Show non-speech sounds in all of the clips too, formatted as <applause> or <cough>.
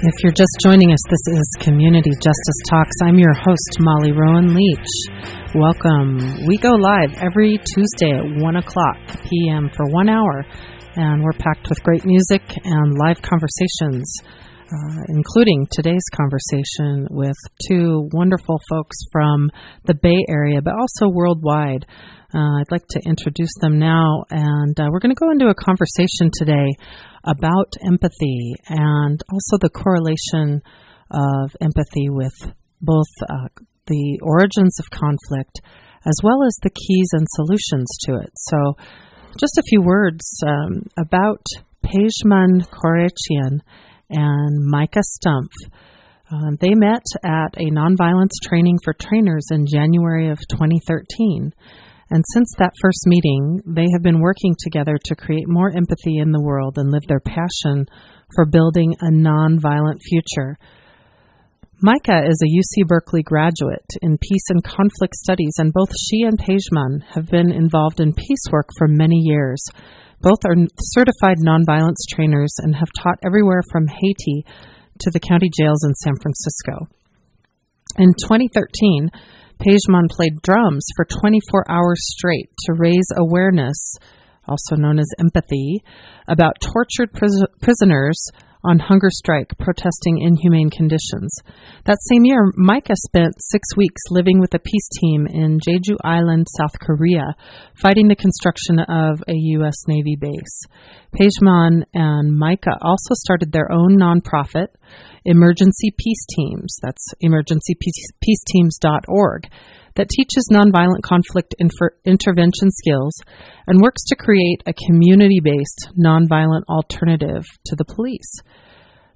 If you're just joining us, this is Community Justice Talks. I'm your host, Molly Rowan Leach. Welcome. We go live every Tuesday at 1 o'clock p.m. for one hour, and we're packed with great music and live conversations, uh, including today's conversation with two wonderful folks from the Bay Area, but also worldwide. Uh, I'd like to introduce them now, and uh, we're going to go into a conversation today about empathy and also the correlation of empathy with both uh, the origins of conflict as well as the keys and solutions to it. So, just a few words um, about Pejman Korechian and Micah Stumpf. Um, they met at a nonviolence training for trainers in January of 2013. And since that first meeting, they have been working together to create more empathy in the world and live their passion for building a nonviolent future. Micah is a UC Berkeley graduate in peace and conflict studies, and both she and Pejman have been involved in peace work for many years. Both are certified nonviolence trainers and have taught everywhere from Haiti to the county jails in San Francisco. In 2013, Pejman played drums for 24 hours straight to raise awareness, also known as empathy, about tortured pris- prisoners on hunger strike protesting inhumane conditions. That same year, Micah spent six weeks living with a peace team in Jeju Island, South Korea, fighting the construction of a U.S. Navy base. Pejman and Micah also started their own nonprofit, Emergency Peace Teams. That's emergencypeaceteams.org that teaches nonviolent conflict infer- intervention skills and works to create a community based nonviolent alternative to the police.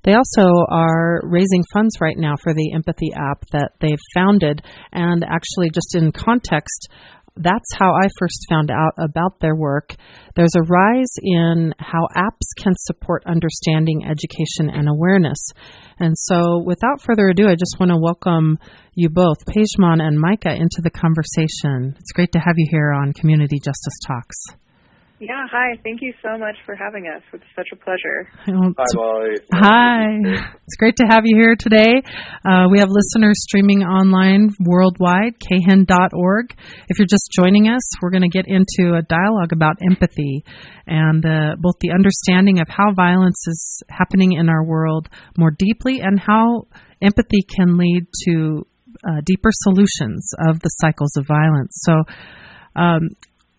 They also are raising funds right now for the Empathy app that they've founded. And actually, just in context, that's how I first found out about their work. There's a rise in how apps can support understanding, education, and awareness. And so, without further ado, I just want to welcome you both, Pejman and Micah, into the conversation. It's great to have you here on Community Justice Talks. Yeah, hi. Thank you so much for having us. It's such a pleasure. <laughs> Hi, Molly. Hi. It's great to have you here today. Uh, we have listeners streaming online worldwide, khen.org. If you're just joining us, we're going to get into a dialogue about empathy and uh, both the understanding of how violence is happening in our world more deeply and how empathy can lead to uh, deeper solutions of the cycles of violence. So, um,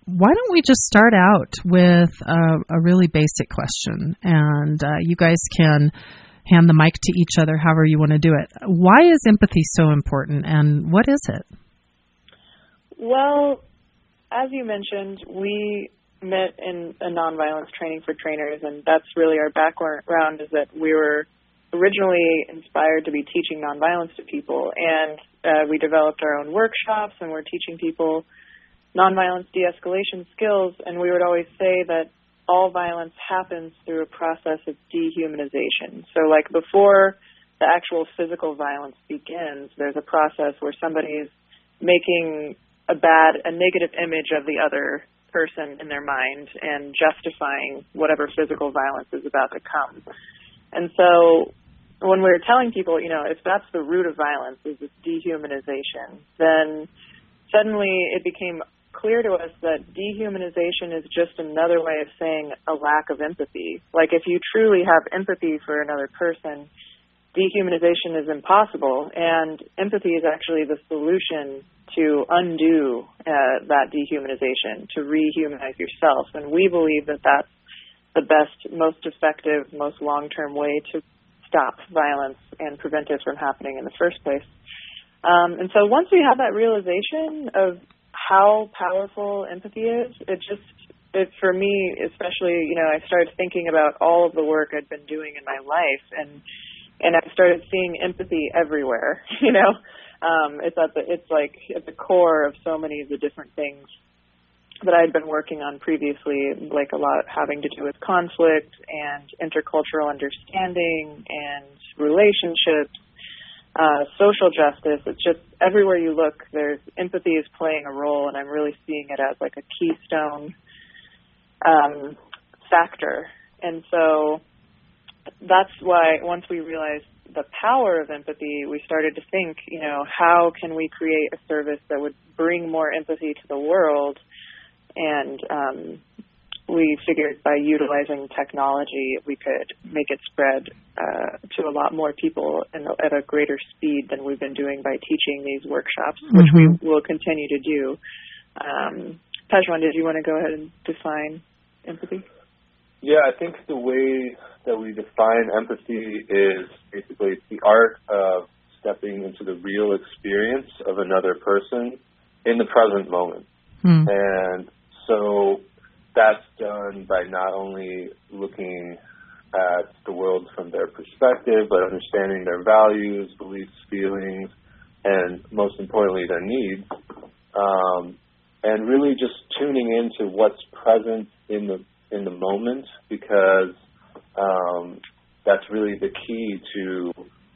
why don't we just start out with a, a really basic question, and uh, you guys can hand the mic to each other however you want to do it. Why is empathy so important, and what is it? Well, as you mentioned, we met in a nonviolence training for trainers, and that's really our background. Is that we were originally inspired to be teaching nonviolence to people, and uh, we developed our own workshops, and we're teaching people nonviolence de-escalation skills, and we would always say that all violence happens through a process of dehumanization. So, like before the actual physical violence begins, there's a process where somebody is making a bad, a negative image of the other person in their mind and justifying whatever physical violence is about to come. And so, when we we're telling people, you know, if that's the root of violence, is this dehumanization, then suddenly it became clear to us that dehumanization is just another way of saying a lack of empathy. Like if you truly have empathy for another person, dehumanization is impossible, and empathy is actually the solution to undo uh, that dehumanization, to rehumanize yourself. And we believe that that's the best, most effective, most long term way to stop violence and prevent it from happening in the first place. Um, and so once we have that realization of how powerful empathy is. It just it for me especially, you know, I started thinking about all of the work I'd been doing in my life and and I started seeing empathy everywhere, <laughs> you know. Um it's at the it's like at the core of so many of the different things that I'd been working on previously, like a lot having to do with conflict and intercultural understanding and relationships uh, social justice. It's just everywhere you look, there's empathy is playing a role, and I'm really seeing it as like a keystone um, factor. And so that's why once we realized the power of empathy, we started to think, you know, how can we create a service that would bring more empathy to the world? And um, we figured by utilizing technology, we could make it spread uh, to a lot more people in, at a greater speed than we've been doing by teaching these workshops, mm-hmm. which we will continue to do. Um, Pejman, did you want to go ahead and define empathy? Yeah, I think the way that we define empathy is basically the art of stepping into the real experience of another person in the present moment. Mm. And so that's done by not only looking at the world from their perspective, but understanding their values, beliefs, feelings, and most importantly, their needs. Um, and really just tuning into what's present in the in the moment because um, that's really the key to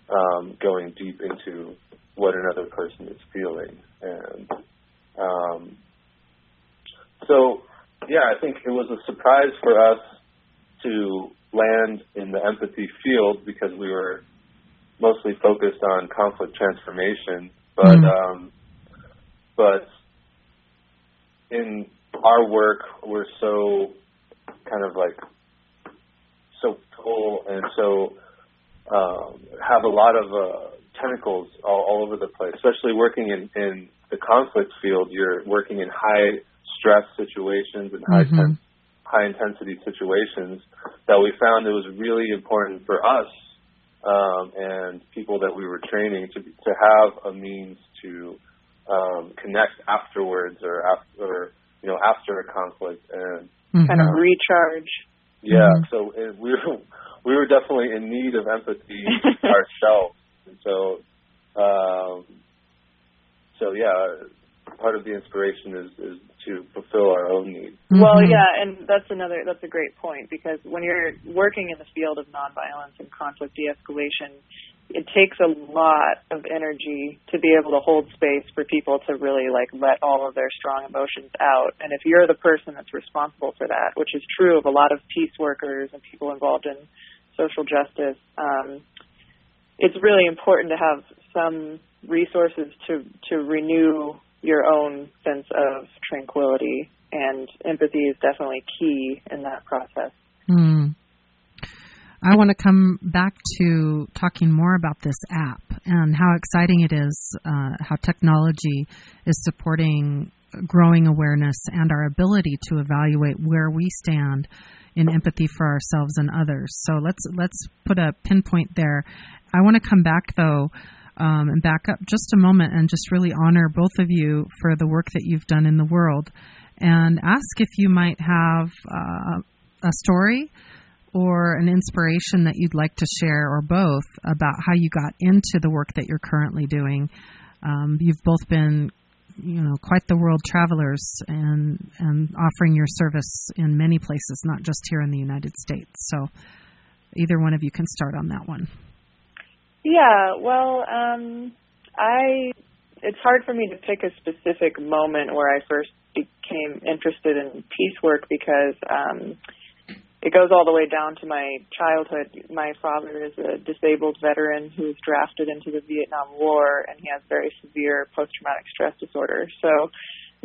um, going deep into what another person is feeling. And um, so, yeah, I think it was a surprise for us to land in the empathy field because we were mostly focused on conflict transformation. But mm-hmm. um, but in our work, we're so kind of like so full and so um, have a lot of uh, tentacles all, all over the place. Especially working in, in the conflict field, you're working in high stress situations and high mm-hmm. ten- high intensity situations. That we found it was really important for us um, and people that we were training to to have a means to um, connect afterwards or after you know after a conflict and mm-hmm. kind of recharge. Yeah, mm-hmm. so it, we were we were definitely in need of empathy <laughs> ourselves, and so um, so yeah, part of the inspiration is is to fulfill our own needs. Mm-hmm. Well, yeah, and that's another that's a great point because when you're working in the field of nonviolence and conflict de-escalation, it takes a lot of energy to be able to hold space for people to really like let all of their strong emotions out. And if you're the person that's responsible for that, which is true of a lot of peace workers and people involved in social justice, um, it's really important to have some resources to to renew your own sense of tranquility. And empathy is definitely key in that process. Mm. I want to come back to talking more about this app and how exciting it is, uh, how technology is supporting growing awareness and our ability to evaluate where we stand in empathy for ourselves and others. So let's let's put a pinpoint there. I want to come back though um, and back up just a moment and just really honor both of you for the work that you've done in the world, and ask if you might have uh, a story or an inspiration that you'd like to share, or both, about how you got into the work that you're currently doing. Um, you've both been, you know, quite the world travelers and and offering your service in many places, not just here in the United States. So, either one of you can start on that one. Yeah, well, um, I it's hard for me to pick a specific moment where I first became interested in peace work because um, it goes all the way down to my childhood. My father is a disabled veteran who was drafted into the Vietnam War, and he has very severe post-traumatic stress disorder. So,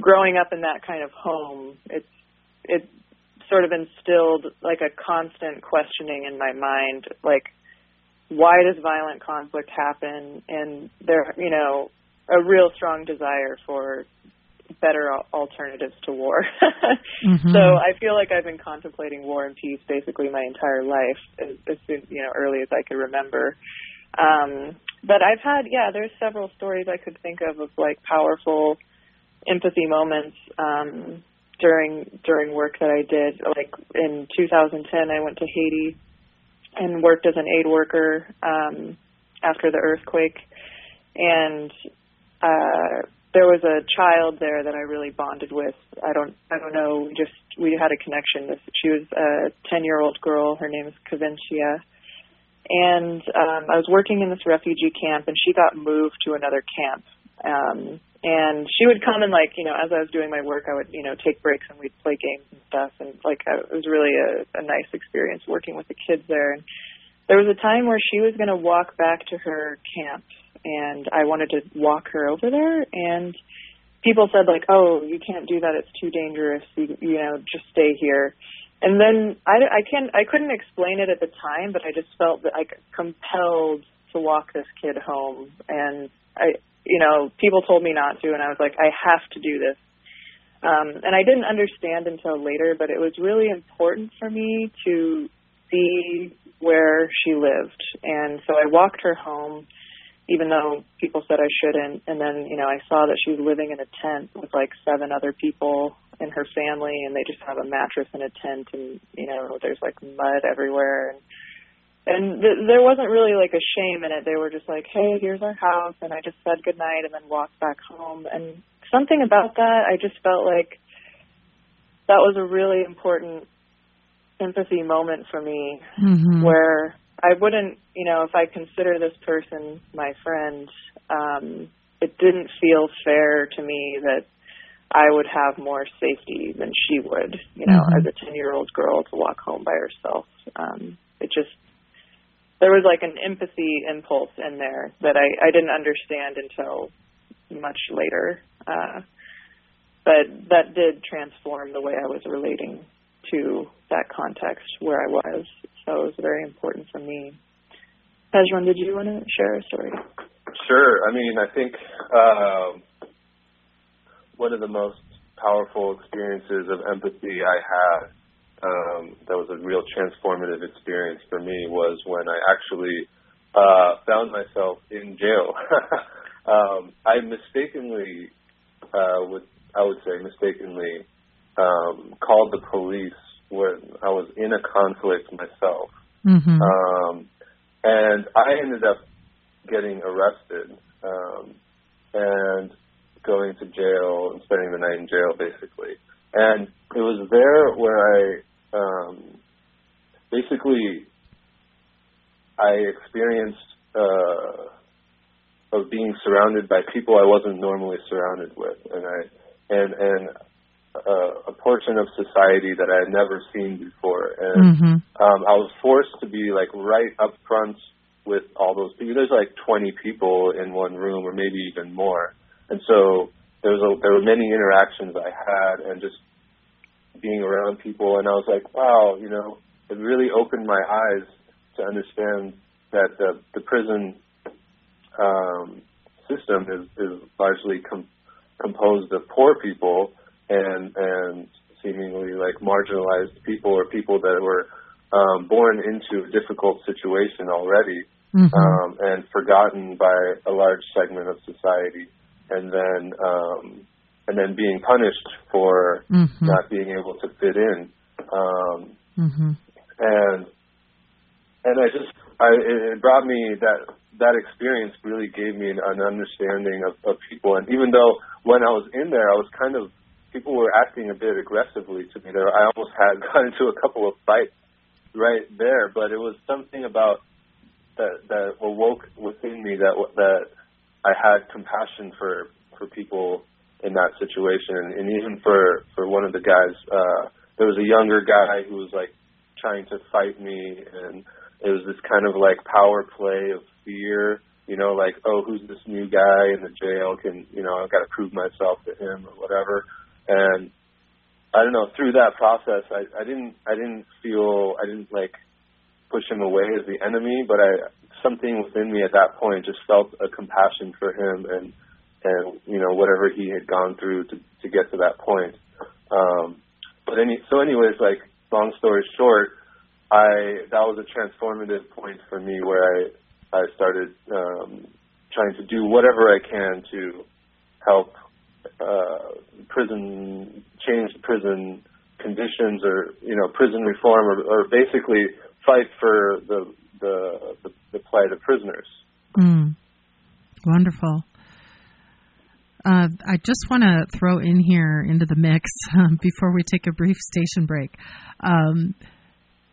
growing up in that kind of home, it's it sort of instilled like a constant questioning in my mind, like why does violent conflict happen, and there, you know, a real strong desire for better alternatives to war. <laughs> mm-hmm. So I feel like I've been contemplating war and peace basically my entire life, as, as soon, you know, early as I could remember. Um, but I've had, yeah, there's several stories I could think of of like powerful empathy moments um, during during work that I did. Like in 2010, I went to Haiti and worked as an aid worker um, after the earthquake, and uh, there was a child there that I really bonded with. I don't I don't know, just we had a connection. With, She was a 10-year-old girl. Her name is Kavincia. And um I was working in this refugee camp and she got moved to another camp. Um and she would come and like, you know, as I was doing my work, I would, you know, take breaks and we'd play games and stuff. And like it was really a, a nice experience working with the kids there. And there was a time where she was going to walk back to her camp, and I wanted to walk her over there, and people said like, "Oh, you can't do that; it's too dangerous. You, you know, just stay here." And then I, I can I couldn't explain it at the time, but I just felt that I compelled to walk this kid home, and I, you know, people told me not to, and I was like, I have to do this. Um, and I didn't understand until later, but it was really important for me to see where she lived, and so I walked her home even though people said I shouldn't. And then, you know, I saw that she was living in a tent with like seven other people in her family, and they just have a mattress in a tent, and you know, there's like mud everywhere, and and th- there wasn't really like a shame in it. They were just like, "Hey, here's our house," and I just said good night and then walked back home. And something about that, I just felt like that was a really important empathy moment for me, mm-hmm. where I wouldn't, you know, if I consider this person my friend, um, it didn't feel fair to me that I would have more safety than she would, you know, mm-hmm. as a 10 year old girl to walk home by herself. Um, it just, there was like an empathy impulse in there that I, I didn't understand until much later. Uh, but that did transform the way I was relating to that context where I was. So it was very important for me. Pejman, did you want to share a story? Sure. I mean, I think um, one of the most powerful experiences of empathy I had um, that was a real transformative experience for me was when I actually uh, found myself in jail. <laughs> um, I mistakenly uh, would I would say mistakenly um, called the police when I was in a conflict myself, mm-hmm. um, and I ended up getting arrested um, and going to jail and spending the night in jail, basically. And it was there where I um, basically I experienced uh, of being surrounded by people I wasn't normally surrounded with, and I and and uh, a portion of society that I had never seen before, and mm-hmm. um, I was forced to be like right up front with all those people. There's like 20 people in one room, or maybe even more, and so there was a, there were many interactions I had, and just being around people, and I was like, wow, you know, it really opened my eyes to understand that the the prison um, system is is largely com- composed of poor people and and seemingly like marginalized people or people that were um, born into a difficult situation already mm-hmm. um, and forgotten by a large segment of society, and then um, and then being punished for mm-hmm. not being able to fit in. Um, mm-hmm. And and I just I it brought me that that experience really gave me an, an understanding of, of people. And even though when I was in there, I was kind of people were acting a bit aggressively to me. There, I almost had <laughs> got into a couple of fights right there, but it was something about that that awoke within me that that I had compassion for for people in that situation, and even for for one of the guys, uh, there was a younger guy who was like trying to fight me, and it was this kind of like power play of fear. You know, like, oh, who's this new guy in the jail? Can you know, I've got to prove myself to him or whatever and I don't know through that process I, I didn't I didn't feel I didn't like push him away as the enemy but I something within me at that point just felt a compassion for him and and you know whatever he had gone through to to get to that point um but any so anyways like long story short I that was a transformative point for me where I I started um trying to do whatever I can to help uh, prison change prison conditions or you know prison reform or, or basically fight for the the the, the plight of prisoners. Mm. Wonderful. Uh, I just want to throw in here into the mix <laughs> um, before we take a brief station break um,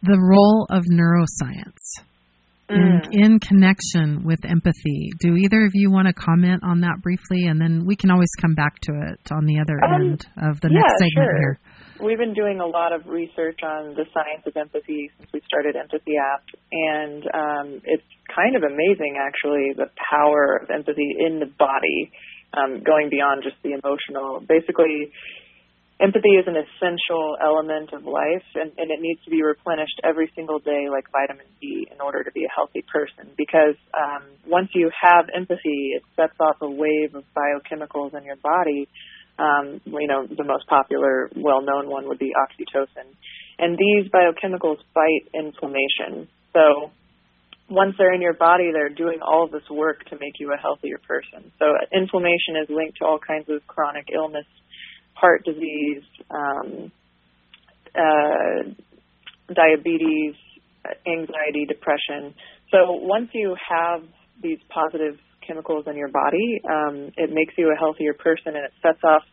the role of neuroscience in, Mm. in connection with empathy. Do either of you want to comment on that briefly, and then we can always come back to it on the other Um, end of the yeah, next segment sure. here. we've been doing a lot of research on the science of empathy since we started Empathy App, and um, it's kind of amazing actually the power of empathy in the body, um, going beyond just the emotional. Basically, empathy is an essential element of life, and, and it needs to be replenished every single day, like vitamin D, in order to be a healthy person. Because um, once you have empathy, it sets off a wave of biochemicals in your body. Um, you know, the most popular, well-known one would be oxytocin, and these biochemicals fight inflammation. So once they're in your body, they're doing all this work to make you a healthier person. So inflammation is linked to all kinds of chronic illness heart disease, um, uh, diabetes, anxiety, depression. So once you have these positive chemicals in your body, um, it makes you a healthier person and it sets off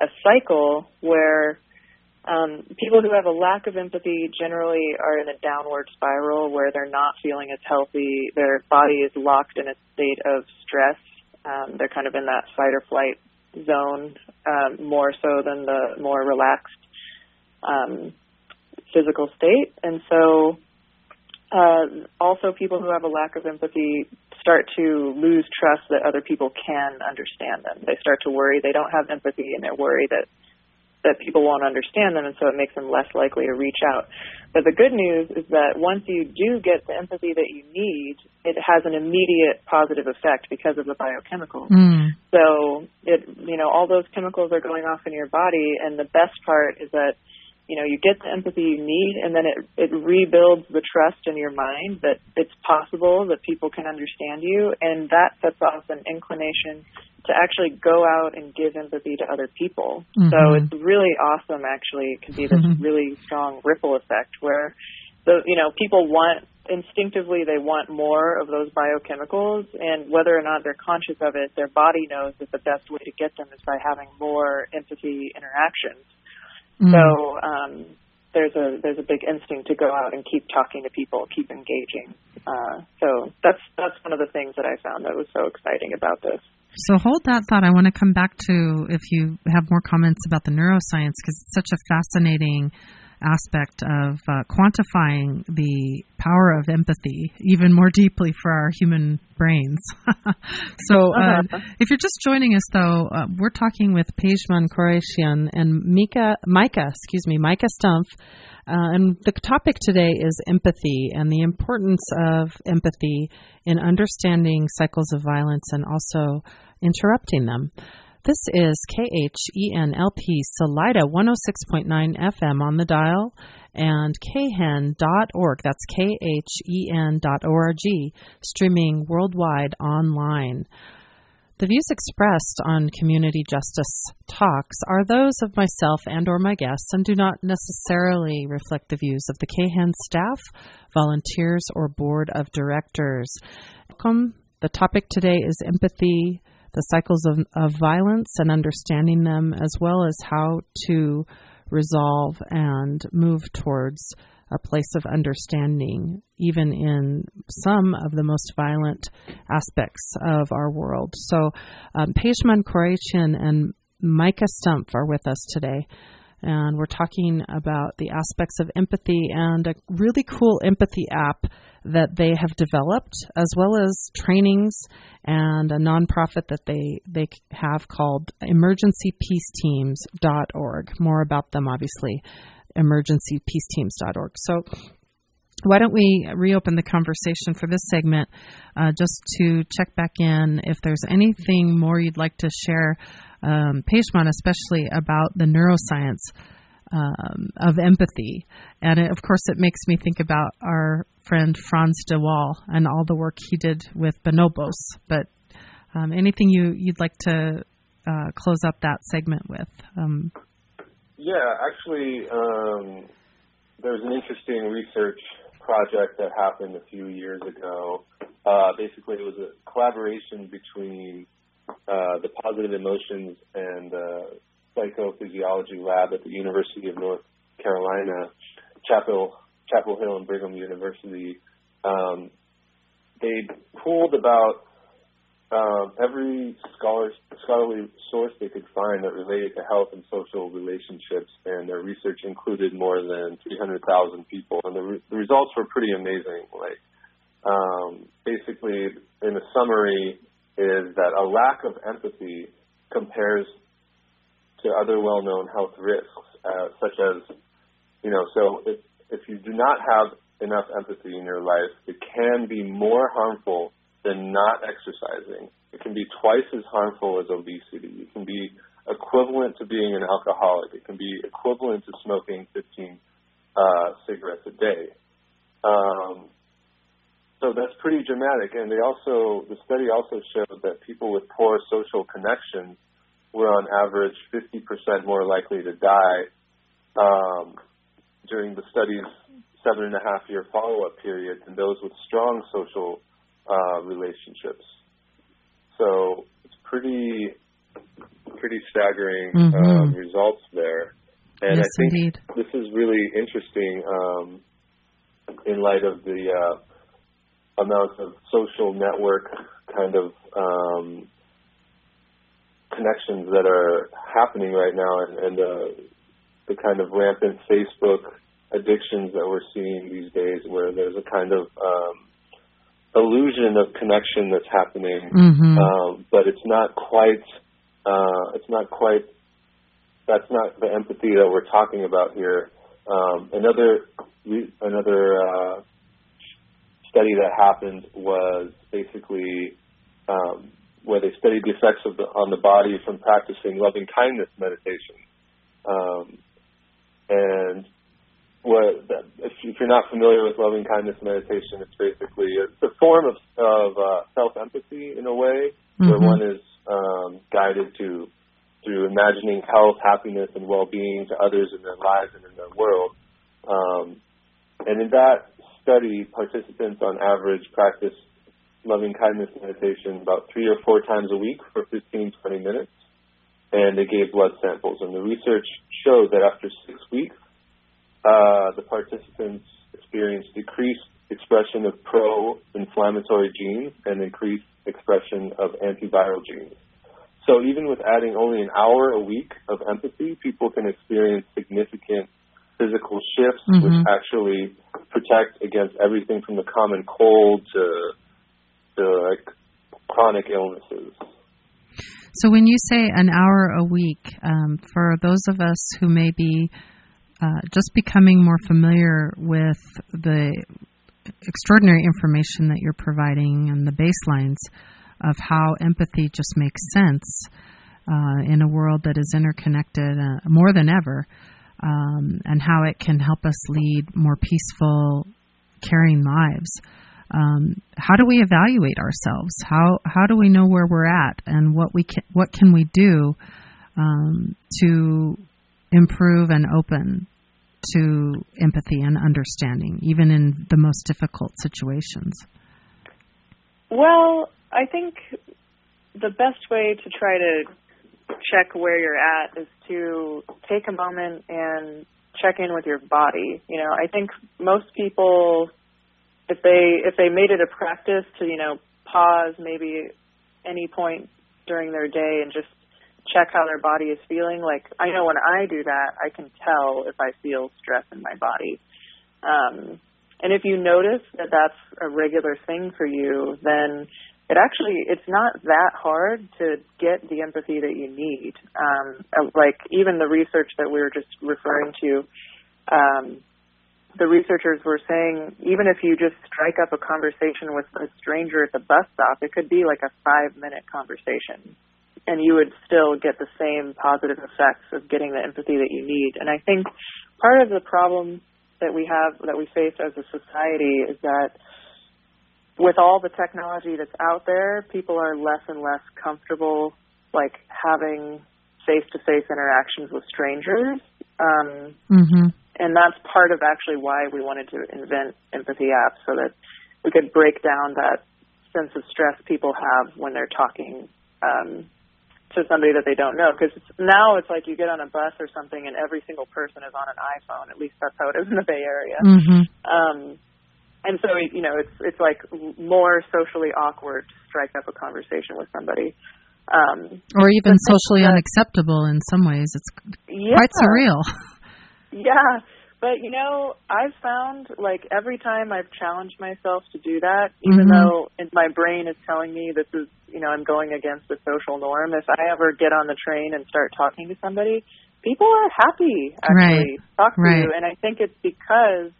a cycle where um, people who have a lack of empathy generally are in a downward spiral where they're not feeling as healthy. Their body is locked in a state of stress. Um, they're kind of in that fight or flight zone um, more so than the more relaxed um, physical state. And so, uh, also, people who have a lack of empathy start to lose trust that other people can understand them. They start to worry they don't have empathy, and they're worried that that people won't understand them, and so it makes them less likely to reach out. But the good news is that once you do get the empathy that you need, it has an immediate positive effect because of the biochemicals. Mm. So it, you know, all those chemicals are going off in your body, and the best part is that you know you get the empathy you need and then it it rebuilds the trust in your mind that it's possible that people can understand you and that sets off an inclination to actually go out and give empathy to other people mm-hmm. so it's really awesome actually it can be this mm-hmm. really strong ripple effect where the you know people want instinctively they want more of those biochemicals and whether or not they're conscious of it their body knows that the best way to get them is by having more empathy interactions Mm. So um, there's a there's a big instinct to go out and keep talking to people, keep engaging. Uh, so that's that's one of the things that I found that was so exciting about this. So hold that thought. I want to come back to if you have more comments about the neuroscience because it's such a fascinating aspect of uh, quantifying the power of empathy even more deeply for our human brains. <laughs> so, uh, uh-huh. if you're just joining us, though, uh, we're talking with Pejman Koratian and Mika, Micah, excuse me, Micah Stumpf. Uh, and the topic today is empathy and the importance of empathy in understanding cycles of violence and also interrupting them. This is KHENLP Salida 106.9 FM on the dial and khen.org. That's K-H-E-N.org, streaming worldwide online. The views expressed on Community Justice Talks are those of myself and or my guests and do not necessarily reflect the views of the KHEN staff, volunteers, or board of directors. Welcome. The topic today is empathy the cycles of, of violence and understanding them, as well as how to resolve and move towards a place of understanding, even in some of the most violent aspects of our world. So, um, Pejman Koratian and Micah Stumpf are with us today and we're talking about the aspects of empathy and a really cool empathy app that they have developed, as well as trainings and a nonprofit that they they have called emergencypeaceteams.org. More about them, obviously, emergencypeaceteams.org. So why don't we reopen the conversation for this segment uh, just to check back in if there's anything more you'd like to share, um, Pejman, especially about the neuroscience um, of empathy. And it, of course, it makes me think about our friend Frans de Waal and all the work he did with bonobos. But um, anything you, you'd like to uh, close up that segment with? Um, yeah, actually, um, there's an interesting research project that happened a few years ago. Uh, basically, it was a collaboration between uh, the positive emotions and uh, psychophysiology lab at the University of North Carolina, Chapel Chapel Hill and Brigham University. Um, they pooled about um, every scholar, scholarly source they could find that related to health and social relationships, and their research included more than 300,000 people, and the, re- the results were pretty amazing. Like, um, basically, in a summary, is that a lack of empathy compares to other well-known health risks, uh, such as, you know, so if, if you do not have enough empathy in your life, it can be more harmful than not exercising. It can be twice as harmful as obesity. It can be equivalent to being an alcoholic. It can be equivalent to smoking 15 uh, cigarettes a day. Um, so that's pretty dramatic. And they also, the study also showed that people with poor social connections were on average 50% more likely to die um, during the study's seven and a half year follow up period than those with strong social uh, relationships. So it's pretty pretty staggering mm-hmm. um, results there, and yes, I think indeed. this is really interesting um, in light of the uh, amount of social network kind of um, connections that are happening right now, and, and uh, the kind of rampant Facebook addictions that we're seeing these days, where there's a kind of um, illusion of connection that's happening, mm-hmm. um, but it's not quite. Uh, it's not quite. That's not the empathy that we're talking about here. Um, another another uh, study that happened was basically um, where they studied the effects of the, on the body from practicing loving kindness meditation. Um, and what if you're not familiar with loving kindness meditation, it's basically it's a form of, of uh, self empathy in a way, mm-hmm. where one is um, guided to through imagining health, happiness, and well being to others in their lives and in their world. Um, and in that study, participants on average practice loving kindness meditation about three or four times a week for 15, 20 minutes. And they gave blood samples. And the research showed that after six weeks, uh, the participants experienced decreased expression of pro-inflammatory genes and increased expression of antiviral genes. So even with adding only an hour a week of empathy, people can experience significant physical shifts, mm-hmm. which actually protect against everything from the common cold to to like chronic illnesses. So when you say an hour a week, um, for those of us who may be uh, just becoming more familiar with the extraordinary information that you're providing and the baselines of how empathy just makes sense uh, in a world that is interconnected uh, more than ever, um, and how it can help us lead more peaceful, caring lives. Um, how do we evaluate ourselves? How how do we know where we're at, and what we can what can we do um, to improve and open to empathy and understanding, even in the most difficult situations? Well, I think the best way to try to check where you're at is to take a moment and check in with your body. You know, I think most people if they if they made it a practice to, you know, pause maybe any point during their day and just check how their body is feeling. Like I know when I do that, I can tell if I feel stress in my body. Um, and if you notice that that's a regular thing for you, then it actually it's not that hard to get the empathy that you need. Um, like even the research that we were just referring to, um, the researchers were saying even if you just strike up a conversation with a stranger at the bus stop, it could be like a five minute conversation and you would still get the same positive effects of getting the empathy that you need. And I think part of the problem that we have, that we face as a society, is that with all the technology that's out there, people are less and less comfortable, like having face-to-face interactions with strangers. Um, mm-hmm. And that's part of actually why we wanted to invent empathy apps so that we could break down that sense of stress people have when they're talking um, to somebody that they don't know. Because now it's like you get on a bus or something and every single person is on an iphone. At least that's how it is in the bay area. Mm-hmm. um and so you know it's it's like more socially awkward to strike up a conversation with somebody. Um, or even socially that, unacceptable in some ways. It's yeah, quite surreal <laughs> yeah but you know i've found like every time i've challenged myself to do that even mm-hmm. though my brain is telling me this is you know i'm going against the social norm if i ever get on the train and start talking to somebody people are happy actually right. talk to right. you and i think it's because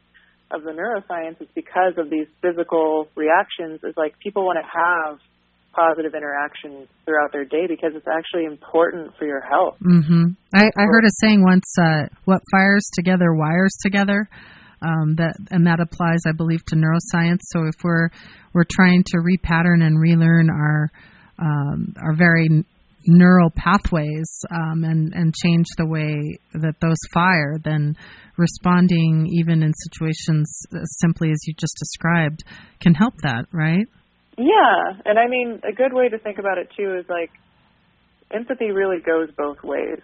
of the neuroscience it's because of these physical reactions is like people want to have positive interactions throughout their day because it's actually important for your health. Mm-hmm. I, I heard a saying once: uh, "What fires together wires together." Um, that and that applies, I believe, to neuroscience. So if we're we're trying to repattern and relearn our um, our very neural pathways um, and and change the way that those fire, then responding even in situations simply as you just described can help that, right? Yeah, and I mean a good way to think about it too is like empathy really goes both ways.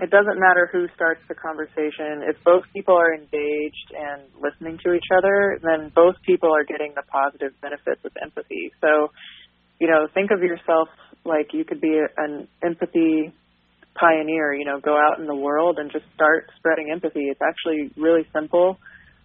It doesn't matter who starts the conversation. If both people are engaged and listening to each other, then both people are getting the positive benefits of empathy. So, you know, think of yourself like you could be an empathy pioneer, you know, go out in the world and just start spreading empathy. It's actually really simple.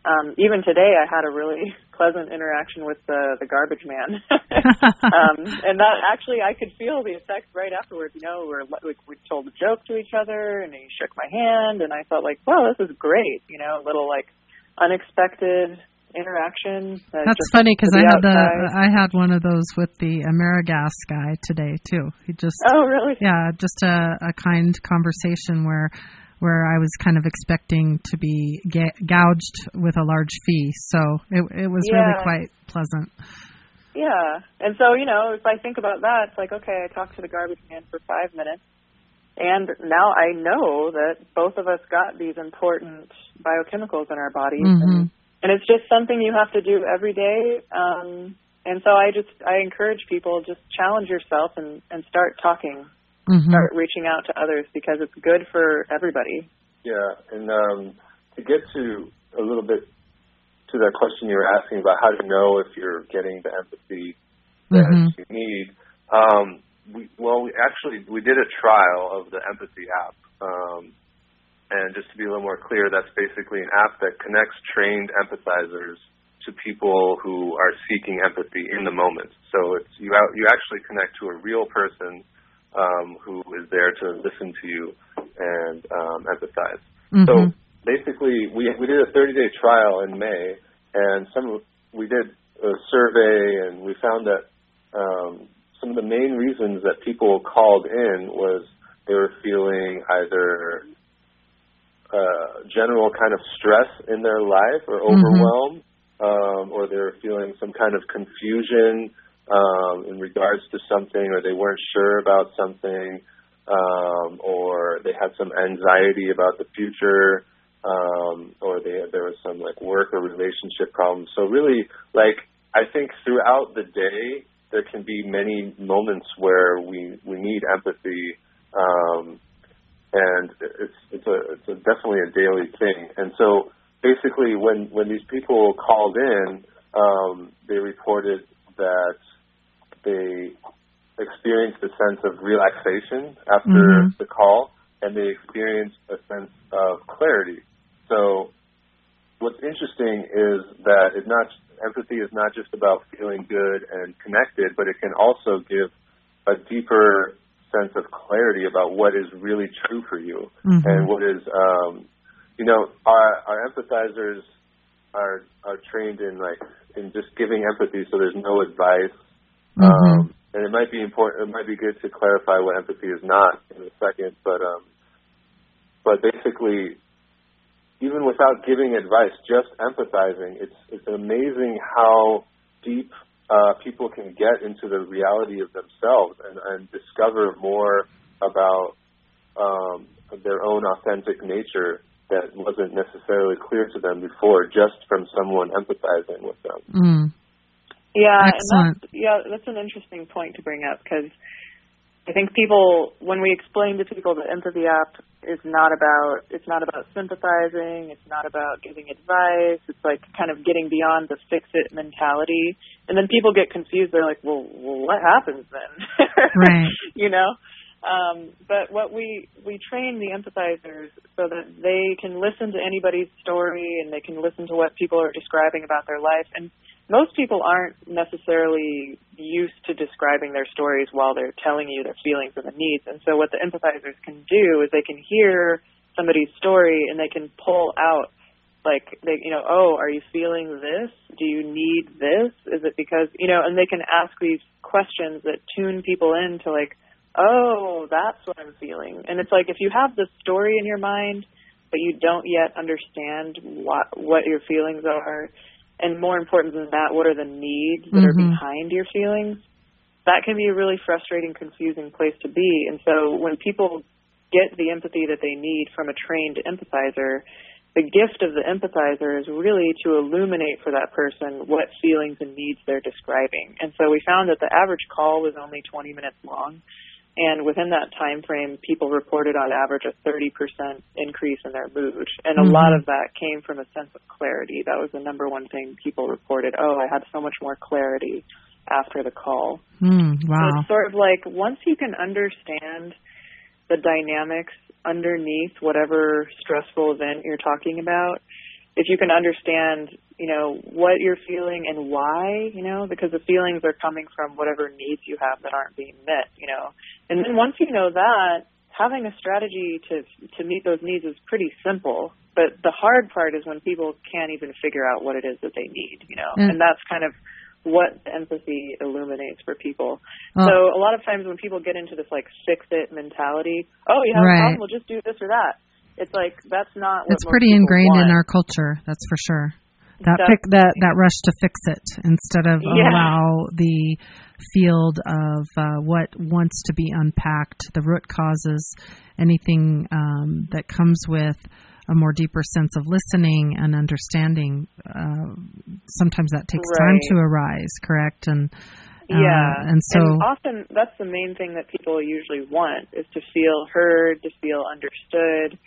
Um, even today, I had a really <laughs> pleasant interaction with the the garbage man, <laughs> um, and that actually I could feel the effects right afterwards. You know, we're we, we told a joke to each other, and he shook my hand, and I felt like, wow, this is great. You know, a little like unexpected interaction. That's funny because I had the I had one of those with the Amerigas guy today too. He just oh really yeah, just a, a kind conversation where where I was kind of expecting to be ga- gouged with a large fee. So it it was yeah. really quite pleasant. Yeah, and so you know, if I think about that, it's like okay, I talked to the garbage man for five minutes, and now I know that both of us got these important biochemicals in our bodies, mm-hmm. and and it's just something you have to do every day. Um, and so I just I encourage people just challenge yourself and and start talking, mm-hmm. start reaching out to others because it's good for everybody. Yeah, and um, to get to a little bit to that question you were asking about how to know if you're getting the empathy that mm-hmm. you need. Um, we, well, we actually we did a trial of the empathy app. Um, and just to be a little more clear, that's basically an app that connects trained empathizers to people who are seeking empathy in the moment. So it's you you actually connect to a real person um, who is there to listen to you and um, empathize. Mm-hmm. So basically, we we did a 30 day trial in May, and some we did a survey, and we found that um, some of the main reasons that people called in was they were feeling either uh, general kind of stress in their life or overwhelm, mm-hmm. um, or they were feeling some kind of confusion um, in regards to something, or they weren't sure about something, um, or they had some anxiety about the future, um, or they there was some like work or relationship problems. So really, like I think throughout the day there can be many moments where we we need empathy. Um, and it's it's a it's a, definitely a daily thing. And so basically, when when these people called in, um, they reported that they experienced a sense of relaxation after mm-hmm. the call, and they experienced a sense of clarity. So what's interesting is that it's not empathy is not just about feeling good and connected, but it can also give a deeper sense of clarity about what is really true for you mm-hmm. and what is um you know our our empathizers are are trained in like in just giving empathy so there's no advice mm-hmm. um and it might be important it might be good to clarify what empathy is not in a second but um but basically even without giving advice just empathizing it's it's amazing how deep uh, people can get into the reality of themselves and, and discover more about um, their own authentic nature that wasn't necessarily clear to them before, just from someone empathizing with them. Mm. Yeah, Excellent. That's, yeah, that's an interesting point to bring up because I think people, when we explain to people that Empathy app is not about, it's not about sympathizing, it's not about giving advice, it's like kind of getting beyond the fix it mentality. And then people get confused. They're like, well, well what happens then? <laughs> Right. you know? Um, but what we we train the empathizers so that they can listen to anybody's story and they can listen to what people are describing about their life. And most people aren't necessarily used to describing their stories while they're telling you their feelings and their needs. And so what the empathizers can do is they can hear somebody's story and they can pull out like they you know oh are you feeling this do you need this is it because you know and they can ask these questions that tune people in to like oh, that's what I'm feeling. And it's like if you have the story in your mind, but you don't yet understand what what your feelings are, and more important than that, what are the needs that mm-hmm. are behind your feelings, that can be a really frustrating, confusing place to be. And so when people get the empathy that they need from a trained empathizer, the gift of the empathizer is really to illuminate for that person what feelings and needs they're describing. And so we found that the average call was only 20 minutes long. And within that time frame, people reported on average a 30% increase in their mood. And mm-hmm. a lot of that came from a sense of clarity. That was the number one thing people reported. Oh, I had so much more clarity after the call. Mm, wow. So it's sort of like once you can understand the dynamics underneath whatever stressful event you're talking about, if you can understand, you know, what you're feeling and why, you know, because the feelings are coming from whatever needs you have that aren't being met, you know. And then once you know that, having a strategy to to meet those needs is pretty simple. But the hard part is when people can't even figure out what it is that they need, you know. Mm. And that's kind of what empathy illuminates for people. Oh. So a lot of times when people get into this like fix it mentality, oh, you have right. a problem, well just do this or that it's like that's not. it's pretty ingrained want. in our culture. That's for sure. That pick, that that rush to fix it instead of yeah. allow the field of uh, what wants to be unpacked, the root causes, anything um, that comes with a more deeper sense of listening and understanding. Uh, sometimes that takes right. time to arise, correct? And uh, yeah, and so and often that's the main thing that people usually want is to feel heard, to feel understood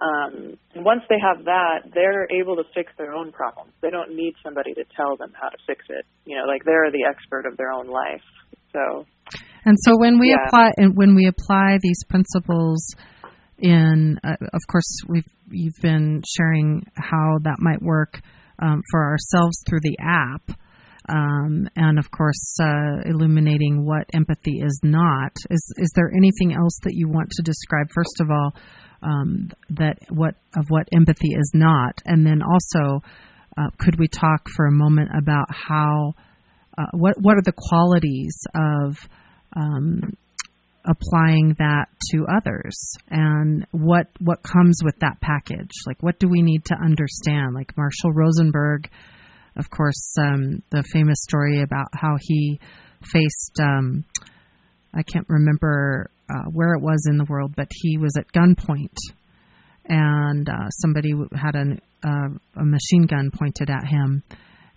um, once they have that, they're able to fix their own problems. They don't need somebody to tell them how to fix it. You know, like they're the expert of their own life. So, and so when we yeah. apply and when we apply these principles in, uh, of course, we've you've been sharing how that might work um, for ourselves through the app. Um, and of course, uh, illuminating what empathy is not. Is is there anything else that you want to describe? First of all, um, that what of what empathy is not, and then also uh, could we talk for a moment about how uh, what what are the qualities of um, applying that to others? And what what comes with that package? Like what do we need to understand? Like marshall rosenberg of course um, the famous story about how he faced um, i can't remember uh, where it was in the world, but he was at gunpoint, and uh, somebody had an, uh, a machine gun pointed at him,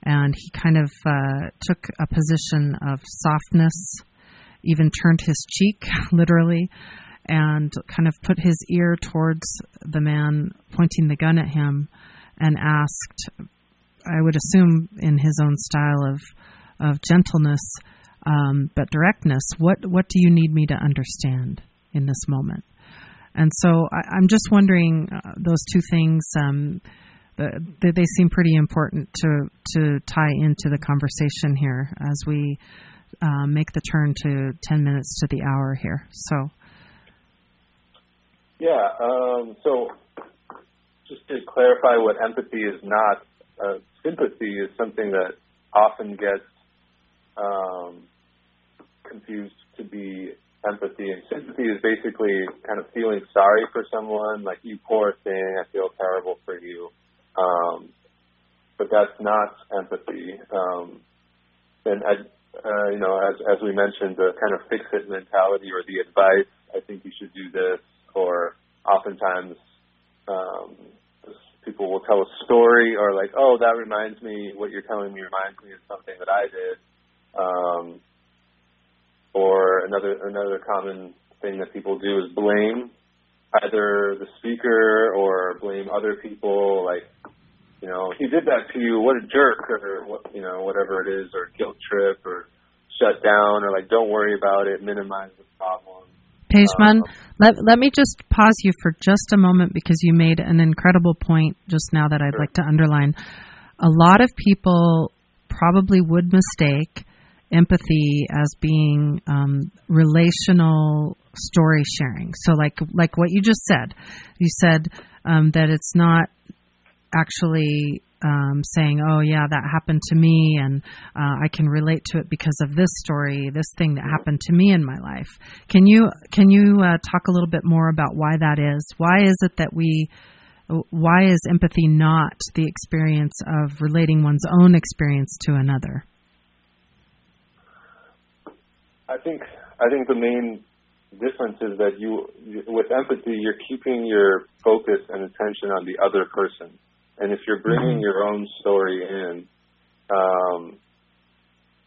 and he kind of uh, took a position of softness, even turned his cheek, <laughs> literally, and kind of put his ear towards the man pointing the gun at him, and asked, I would assume in his own style of of gentleness um, but directness. What what do you need me to understand in this moment? And so I, am just wondering uh, those two things. Um, the, they seem pretty important to to tie into the conversation here as we uh, make the turn to ten minutes to the hour here. So. Yeah. Um, so, just to clarify, what empathy is not, uh, sympathy is something that often gets um, confused to be empathy. And sympathy is basically kind of feeling sorry for someone, like you poor thing, I feel terrible for you. Um, but that's not empathy. Um, and I, uh, you know, as as we mentioned, the kind of fix it mentality or the advice, I think you should do this, or oftentimes um, people will tell a story or like, oh, that reminds me, what you're telling me reminds me of something that I did. Um, or another another common thing that people do is blame either the speaker or blame other people like you know he did that to you what a jerk or what you know whatever it is or guilt trip or shut down or like don't worry about it minimize the problem Pejman, uh, let let me just pause you for just a moment because you made an incredible point just now that I'd sure. like to underline. A lot of people probably would mistake empathy as being um, relational story sharing. So, like like what you just said, you said um, that it's not actually um, saying, "Oh yeah, that happened to me, and uh, I can relate to it because of this story, this thing that happened to me in my life." Can you can you uh, talk a little bit more about why that is? Why is it that we why is empathy not the experience of relating one's own experience to another? I think I think the main difference is that you with empathy you're keeping your focus and attention on the other person, and if you're bringing mm-hmm. your own story in, um,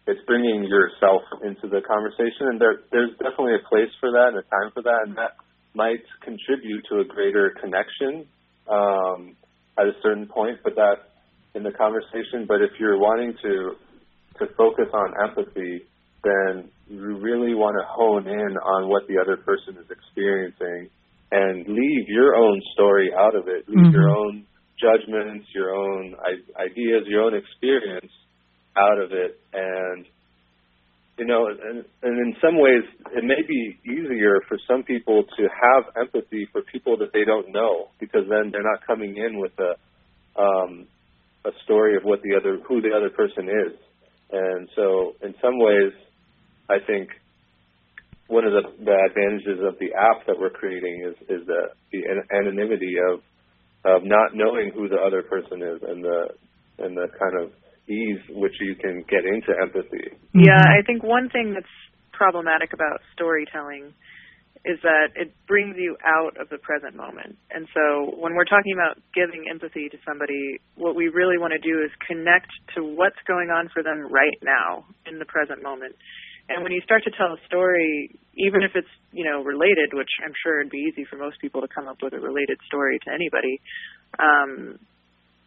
it's bringing yourself into the conversation, and there there's definitely a place for that and a time for that, and that might contribute to a greater connection um, at a certain point, but that in the conversation. But if you're wanting to to focus on empathy, then you really want to hone in on what the other person is experiencing and leave your own story out of it, leave mm-hmm. your own judgments, your own ideas, your own experience out of it, and you know, and, and in some ways, it may be easier for some people to have empathy for people that they don't know, because then they're not coming in with a um, a story of what the other who the other person is, and so in some ways, I think one of the, the advantages of the app that we're creating is is the the anonymity of of not knowing who the other person is and the and the kind of ease which you can get into empathy. Mm-hmm. Yeah, I think one thing that's problematic about storytelling is that it brings you out of the present moment. And so when we're talking about giving empathy to somebody, what we really want to do is connect to what's going on for them right now in the present moment. And when you start to tell a story, even if it's, you know, related, which I'm sure it'd be easy for most people to come up with a related story to anybody, um,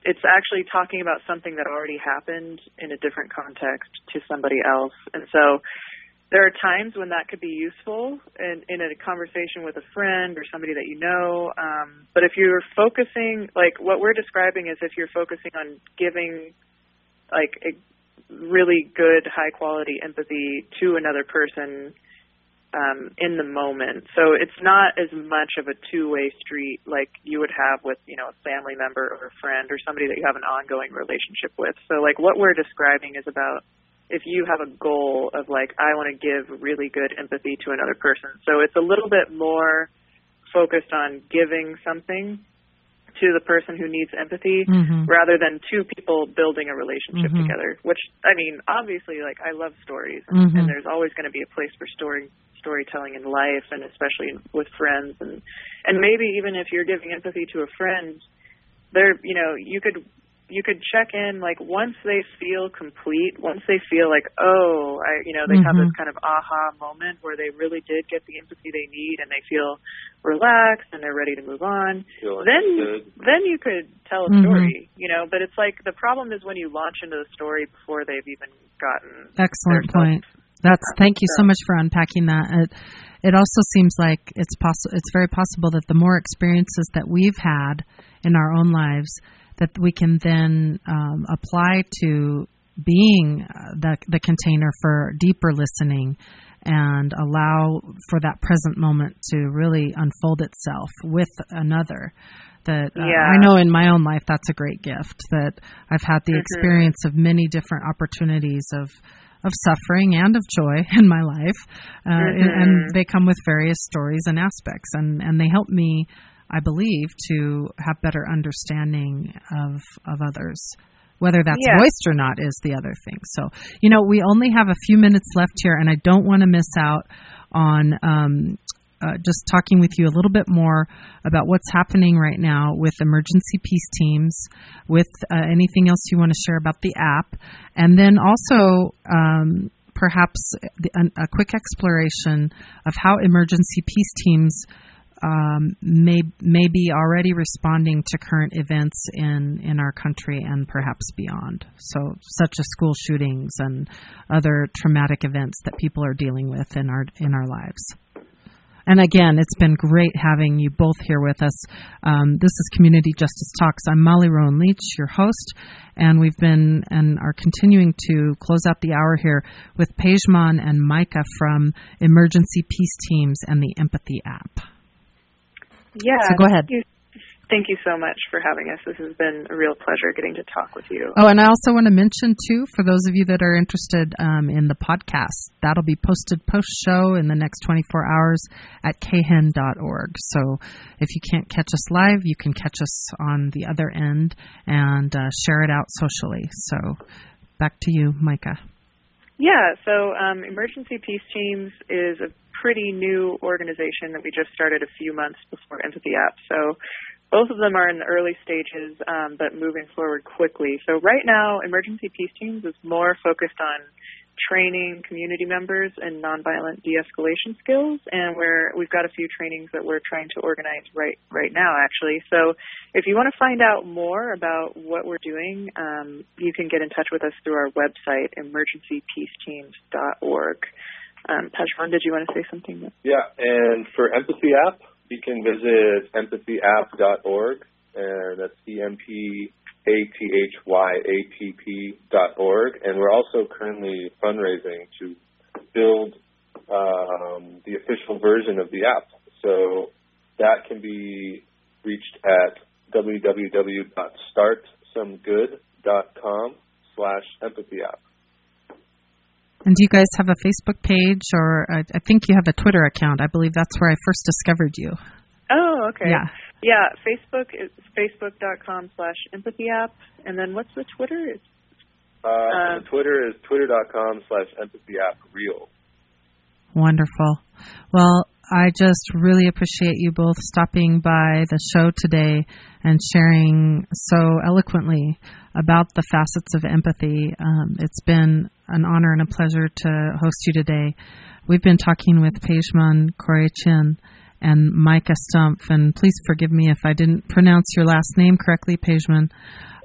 it's actually talking about something that already happened in a different context to somebody else. And so there are times when that could be useful in, in a conversation with a friend or somebody that you know. Um, but if you're focusing, like what we're describing is if you're focusing on giving like really good, high quality empathy to another person um, in the moment. So it's not as much of a two-way street like you would have with, you know, a family member or a friend or somebody that you have an ongoing relationship with. So like what we're describing is about if you have a goal of like I want to give really good empathy to another person. So it's a little bit more focused on giving something to the person who needs empathy mm-hmm. rather than two people building a relationship mm-hmm. together which i mean obviously like i love stories and, mm-hmm. and there's always going to be a place for story storytelling in life and especially with friends and and maybe even if you're giving empathy to a friend there you know you could you could check in like once they feel complete once they feel like oh i you know they mm-hmm. have this mm-hmm. kind of aha moment where they really did get the empathy they need and they feel relaxed and they're ready to move on feel then understood. then you could tell a mm-hmm. story you know but it's like the problem is when you launch into the story before they've even gotten excellent point that's thank you so much for unpacking that. It, it also seems like it's possible. It's very possible that the more experiences that we've had in our own lives, that we can then um, apply to being uh, the the container for deeper listening and allow for that present moment to really unfold itself with another that uh, yeah. I know in my own life that's a great gift that I've had the mm-hmm. experience of many different opportunities of of suffering and of joy <laughs> in my life, uh, mm-hmm. and they come with various stories and aspects, and and they help me, I believe, to have better understanding of of others. Whether that's yeah. voiced or not is the other thing. So, you know, we only have a few minutes left here, and I don't want to miss out on um, uh, just talking with you a little bit more about what's happening right now with emergency peace teams, with uh, anything else you want to share about the app, and then also um, perhaps a, a quick exploration of how emergency peace teams um, may may be already responding to current events in in our country and perhaps beyond. So, such as school shootings and other traumatic events that people are dealing with in our in our lives. And again, it's been great having you both here with us. Um, this is Community Justice Talks. I'm Molly Rowan Leach, your host, and we've been and are continuing to close out the hour here with Pejman and Micah from Emergency Peace Teams and the Empathy app. Yeah. So go ahead. Thank you, thank you so much for having us. This has been a real pleasure getting to talk with you. Oh, and I also want to mention too, for those of you that are interested um, in the podcast, that'll be posted post show in the next 24 hours at khen.org. So if you can't catch us live, you can catch us on the other end and uh, share it out socially. So back to you, Micah. Yeah, so um, Emergency Peace Teams is a pretty new organization that we just started a few months before Empathy App. So both of them are in the early stages, um, but moving forward quickly. So right now, Emergency Peace Teams is more focused on training community members in nonviolent de-escalation skills, and we're we've got a few trainings that we're trying to organize right right now, actually. So, if you want to find out more about what we're doing, um, you can get in touch with us through our website, emergencypeaceteams.org. Um, Pejman, did you want to say something? Yeah, and for Empathy App, you can visit empathyapp.org, and that's E M P A T H Y A P P dot org, and we're also currently fundraising to build um, the official version of the app. So that can be reached at www.startsomegood.com slash empathy app. And do you guys have a Facebook page, or I, I think you have a Twitter account? I believe that's where I first discovered you. Oh, okay. Yeah. Yeah, Facebook is facebook.com slash empathy app. And then what's the Twitter? It's, Uh, Uh, the Twitter is twitter.com slash empathy app real. Wonderful. Well, I just really appreciate you both stopping by the show today and sharing so eloquently about the facets of empathy. Um, it's been an honor and a pleasure to host you today. We've been talking with Pejman Korechin and Micah Stumpf, and please forgive me if I didn't pronounce your last name correctly, Pejman.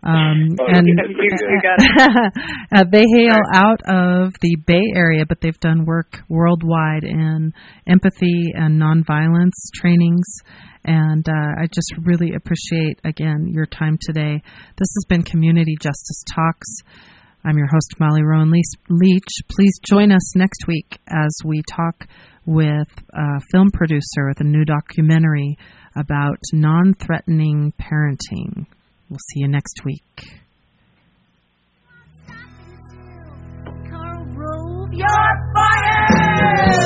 Um, Oh, and <laughs> you, you got it. <laughs> uh, they hail out of the Bay Area, but they've done work worldwide in empathy and nonviolence trainings. And uh, I just really appreciate, again, your time today. This has been Community Justice Talks. I'm your host, Molly Rowan Leach. Please join us next week as we talk with a film producer with a new documentary about non threatening parenting. We'll see you next week. Your